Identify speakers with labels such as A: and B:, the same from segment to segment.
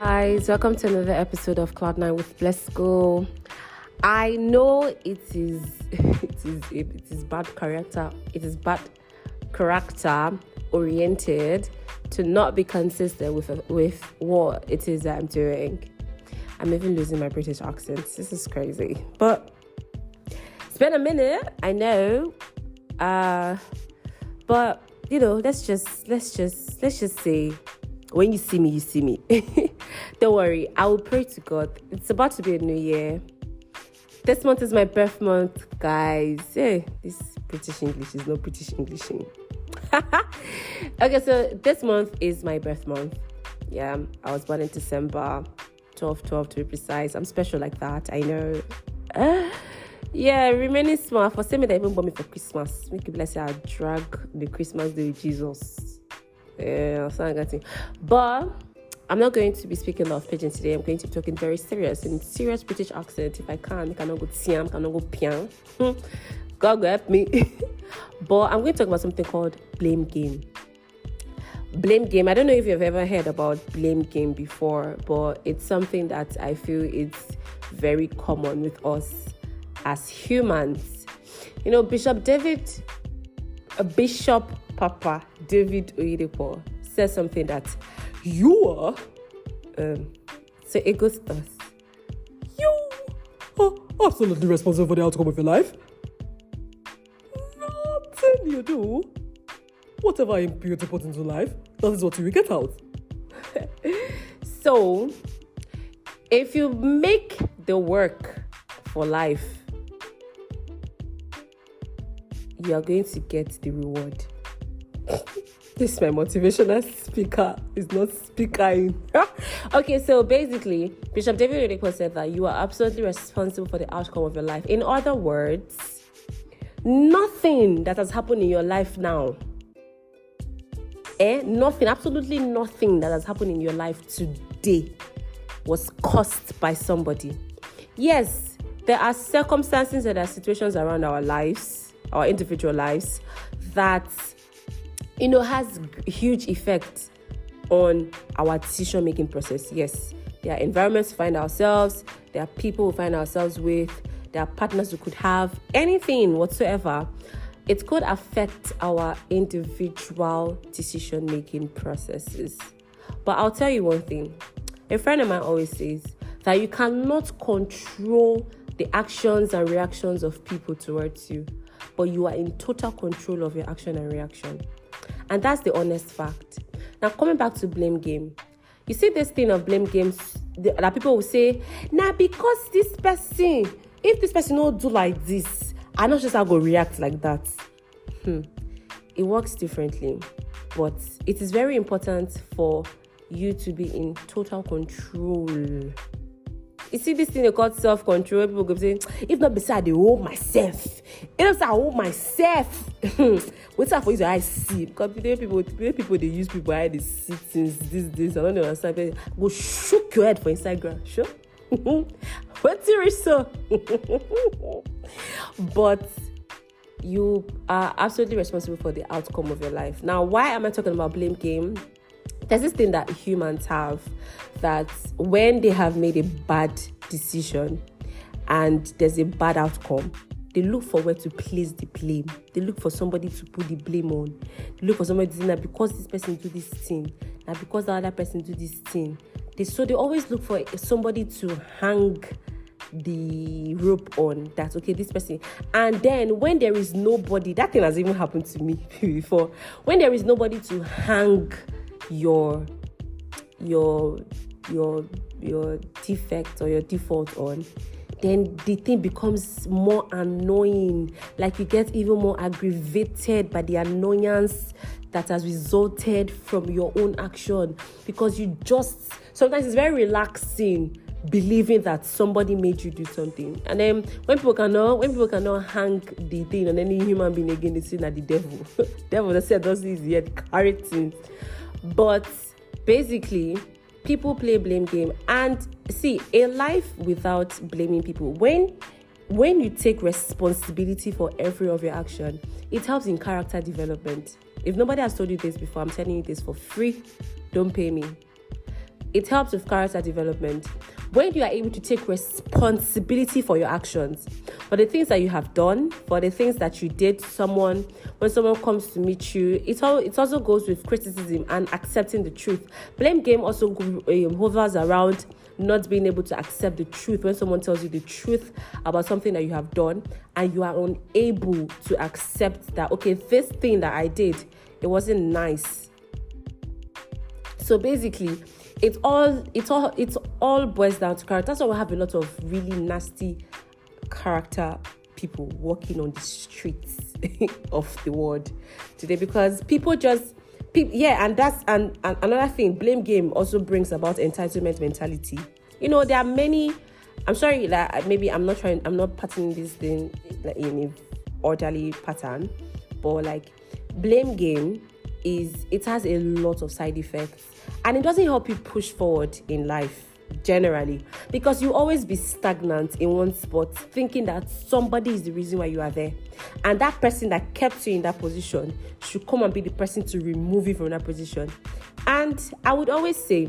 A: guys, welcome to another episode of Kloud 9 with Bless. I know it is it is it is bad character, it is bad character oriented to not be consistent with with what it is that I'm doing. I'm even losing my British accent. This is crazy. But it's been a minute, I know. Uh but you know, let's just let's just let's just say when you see me, you see me. Don't worry, I will pray to God. It's about to be a new year. This month is my birth month, guys. Hey, this British English is not British English. okay, so this month is my birth month. Yeah, I was born in December 12 12 to be precise. I'm special like that, I know. Yeah, remaining small. For some, they even bought me for Christmas. Make you bless I drag the Christmas day with Jesus. Yeah, something. But I'm not going to be speaking of pidgin today. I'm going to be talking very serious in serious British accent. If I can, I cannot go tiam, cannot go pian. Hmm. God help me. but I'm going to talk about something called blame game. Blame game. I don't know if you've ever heard about blame game before, but it's something that I feel it's very common with us as humans. You know, Bishop David, a Bishop Papa David Oyedepo says something that you are. Um, so it goes thus.
B: You are absolutely responsible for the outcome of your life. Nothing you do, whatever you put into life, that is what you will get out.
A: so, if you make the work for life, you are going to get the reward. this is my motivational speaker is not speaking. okay, so basically, Bishop David Oyedepo said that you are absolutely responsible for the outcome of your life. In other words, nothing that has happened in your life now, eh, nothing, absolutely nothing that has happened in your life today was caused by somebody. Yes, there are circumstances and there are situations around our lives, our individual lives, that you know has huge effect on our decision making process yes. There are environments we find ourselves there are people we find ourselves with there are partners we could have anything whatsoever. It could affect our individual decision making processes. But i'll tell you one thing. A friend of mine always says that you cannot control the actions and reactions of people towards you but you are in total control of your action and reaction and that's the honest fact. Now, coming back to blame game, you see this thing of blame games that people will say, now because this person, if this person don't do like this, I not just how go react like that. Hmm. It works differently, but it is very important for you to be in total control you see this thing they call self-control? People go say if not beside they hold myself. If not i hold myself. What's up for you to eye see. Because the people the people they use people eye they see things these days i don't understand. Go shook your head for instagram. Sure what's your so? But you are absolutely responsible for the outcome of your life. Now why am i talking about blame game there's this thing that humans have that when they have made a bad decision and there's a bad outcome, they look for where to place the blame. They look for somebody to put the blame on. They look for somebody to say that because this person do this thing, now because the other person do this thing. They so they always look for somebody to hang the rope on that okay this person and then when there is nobody that thing has even happened to me before when there is nobody to hang your your your your defect or your default on then the thing becomes more annoying. Like you get even more aggravated by the annoyance that has resulted from your own action because you just sometimes it's very relaxing believing that somebody made you do something. And then when people cannot when people cannot hang the thing on any human being again they say that the devil. Devil that said does this yet carry things but basically, people play blame game and see a life without blaming people. When when you take responsibility for every of your action, it helps in character development. If nobody has told you this before, I'm telling you this for free. Don't pay me. It helps with character development. When you are able to take responsibility for your actions, for the things that you have done, for the things that you did to someone, when someone comes to meet you, it all it also goes with criticism and accepting the truth. Blame game also um, hovers around not being able to accept the truth when someone tells you the truth about something that you have done and you are unable to accept that okay this thing that i did it wasn't nice so basically it all it all it all boils down to character. That's why we have a lot of really nasty character people walking on the streets of the world today because people just people, yeah and that's and, and another thing blame game also brings about entitlement mentality. You know there are many i'm sorry that maybe i'm not trying i'm not patterning this thing in a orderly pattern but like blame game is it has a lot of side effects. And it doesn't help you push forward in life generally. Because you always be stagnant in one spot thinking that somebody is the reason why you are there. And that person that kept you in that position should come and be the person to remove you from that position. And i would always say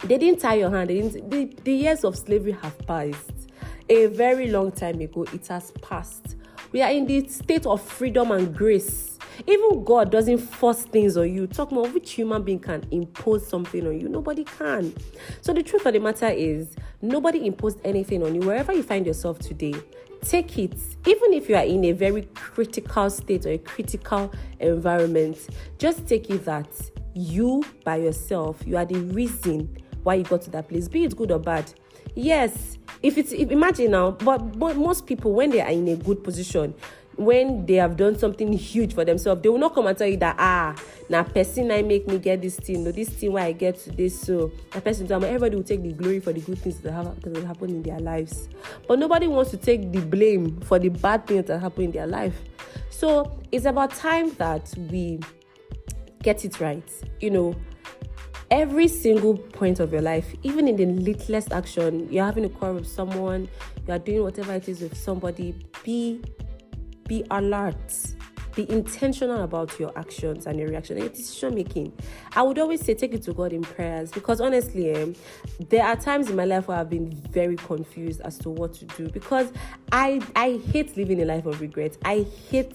A: they didn't tie your hand. The, the years of slavery have passed. A very long time ago it has passed. We are in the state of freedom and grace even God doesn't force things on you. Talk more, which human being can impose something on you? Nobody can. So the truth of the matter is, nobody imposed anything on you. Wherever you find yourself today, take it. Even if you are in a very critical state or a critical environment, just take it that you by yourself, you are the reason why you got to that place, be it good or bad. Yes, if it's if, imagine now, but, but most people when they are in a good position, when they have done something huge for themselves, they will not come and tell you that ah, now person I make me get this thing, no, this thing why I get to this. So a person everybody will take the glory for the good things that have that in their lives. But nobody wants to take the blame for the bad things that happen in their life. So it's about time that we get it right. You know, every single point of your life, even in the littlest action, you're having a quarrel with someone, you are doing whatever it is with somebody, be be alert. Be intentional about your actions and your reaction and your decision making. I would always say take it to god in prayers because honestly um, there are times in my life where i've been very confused as to what to do because i i hate living a life of regret. I hate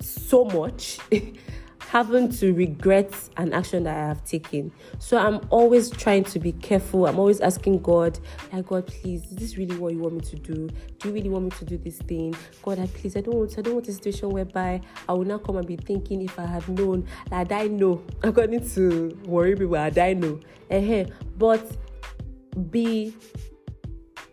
A: so much having to regret an action that I have taken. So I'm always trying to be careful. I'm always asking God, like God, please, is this really what you want me to do? Do you really want me to do this thing? God, I please, I don't want, I don't want a situation whereby I will now come and be thinking if I had known, like I know. I'm going to worry people, I know. Uh-huh. But be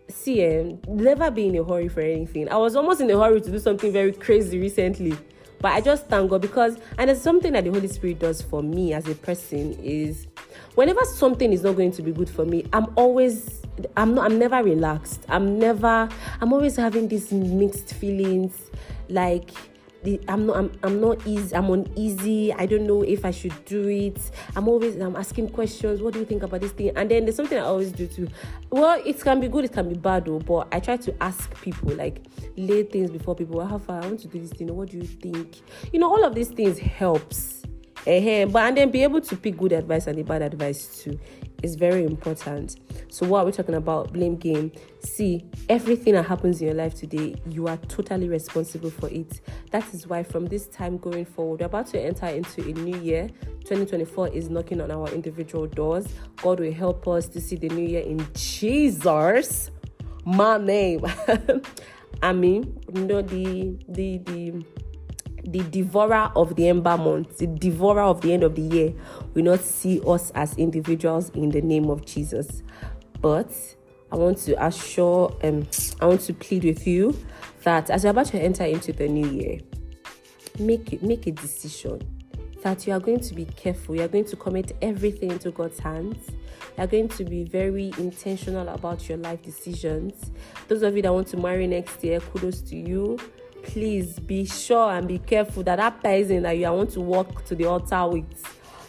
A: see, um, never be in a hurry for anything. I was almost in a hurry to do something very crazy recently but I just thank God because, and it's something that the Holy Spirit does for me as a person is whenever something is not going to be good for me, I'm always, I'm not, I'm never relaxed. I'm never, I'm always having these mixed feelings like, the, I'm not I'm, I'm not easy I'm uneasy. I don't know if I should do it. I'm always I'm asking questions. What do you think about this thing? And then there's something I always do too. Well it can be good it can be bad though but I try to ask people like lay things before people. How far? I want to do this thing. What do you think? You know all of these things helps uh but and then be able to pick good advice and the bad advice too is very important. So what are we talking about? Blame game. See, everything that happens in your life today, you are totally responsible for it. That is why from this time going forward, we're about to enter into a new year. 2024 is knocking on our individual doors. God will help us to see the new year in Jesus, my name. I mean, you know the the the the devourer of the ember month, the devourer of the end of the year, will not see us as individuals in the name of Jesus. But I want to assure, um, I want to plead with you that as you're about to enter into the new year, make make a decision that you are going to be careful. You are going to commit everything into God's hands. You are going to be very intentional about your life decisions. Those of you that want to marry next year, kudos to you please be sure and be careful that that person that you want to walk to the altar with,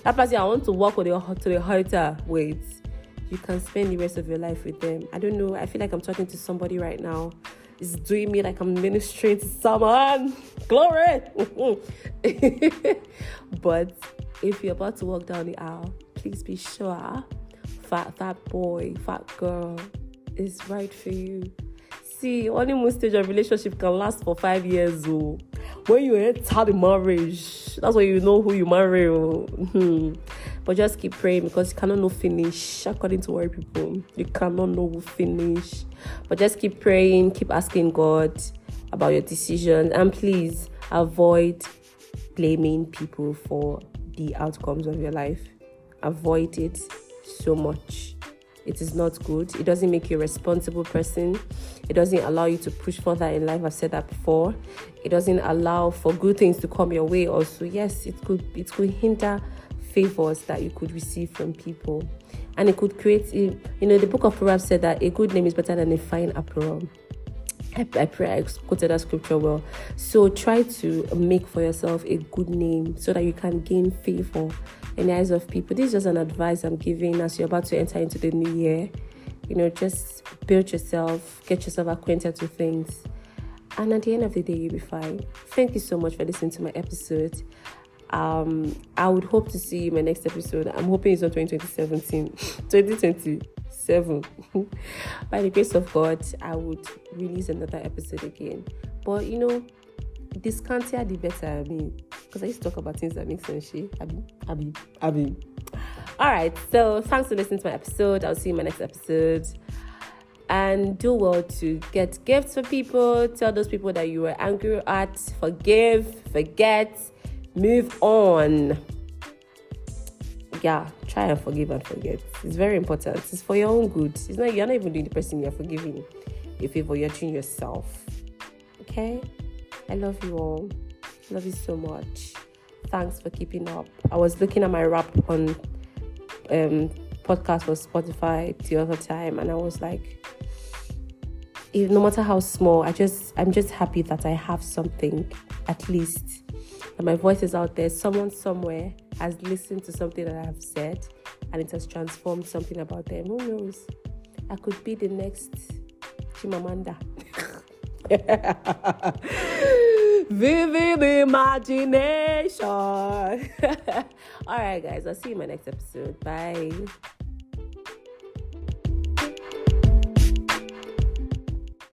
A: that person I want to walk with the, to the altar with, you can spend the rest of your life with them. I don't know. I feel like I'm talking to somebody right now. It's doing me like I'm ministering to someone. Glory. but if you're about to walk down the aisle, please be sure fat fat boy, fat girl is right for you. See, honeymoon stage of relationship can last for five years. Oh, when you enter the marriage, that's when you know who you marry. Oh. Hmm. but just keep praying because you cannot know finish. According to white people, you cannot know who finish. But just keep praying, keep asking God about your decisions, and please avoid blaming people for the outcomes of your life. Avoid it so much. It is not good. It doesn't make you a responsible person. It doesn't allow you to push further in life. I've said that before. It doesn't allow for good things to come your way. Also, yes, it could it could hinder favors that you could receive from people, and it could create. You know, the book of Proverbs said that a good name is better than a fine apparel. I, I pray I quoted that scripture well. So try to make for yourself a good name so that you can gain favor in the eyes of people. This is just an advice I'm giving as you're about to enter into the new year. You know, just build yourself, get yourself acquainted with things. And at the end of the day, you'll be fine. Thank you so much for listening to my episode. Um, I would hope to see you in my next episode. I'm hoping it's on 2017, 2027. By the grace of God, I would release another episode again. But you know, scantier the better. I mean, because I used to talk about things that make sense. She, Abby, Abby, Abby. All right. So thanks for listening to my episode. I'll see you in my next episode. And do well to get gifts for people. Tell those people that you were angry at. Forgive, forget, move on. Yeah, try and forgive and forget. It's very important. It's for your own good. It's not you're not even doing the person you're forgiving a favor. You're doing yourself. Okay. I love you all. Love you so much. Thanks for keeping up. I was looking at my rap on um, podcast for Spotify the other time, and I was like, if, no matter how small, I just I'm just happy that I have something at least. That my voice is out there. Someone somewhere has listened to something that I have said, and it has transformed something about them. Who knows? I could be the next Chimamanda. Vivid imagination. All right, guys. I'll see you in my next episode. Bye.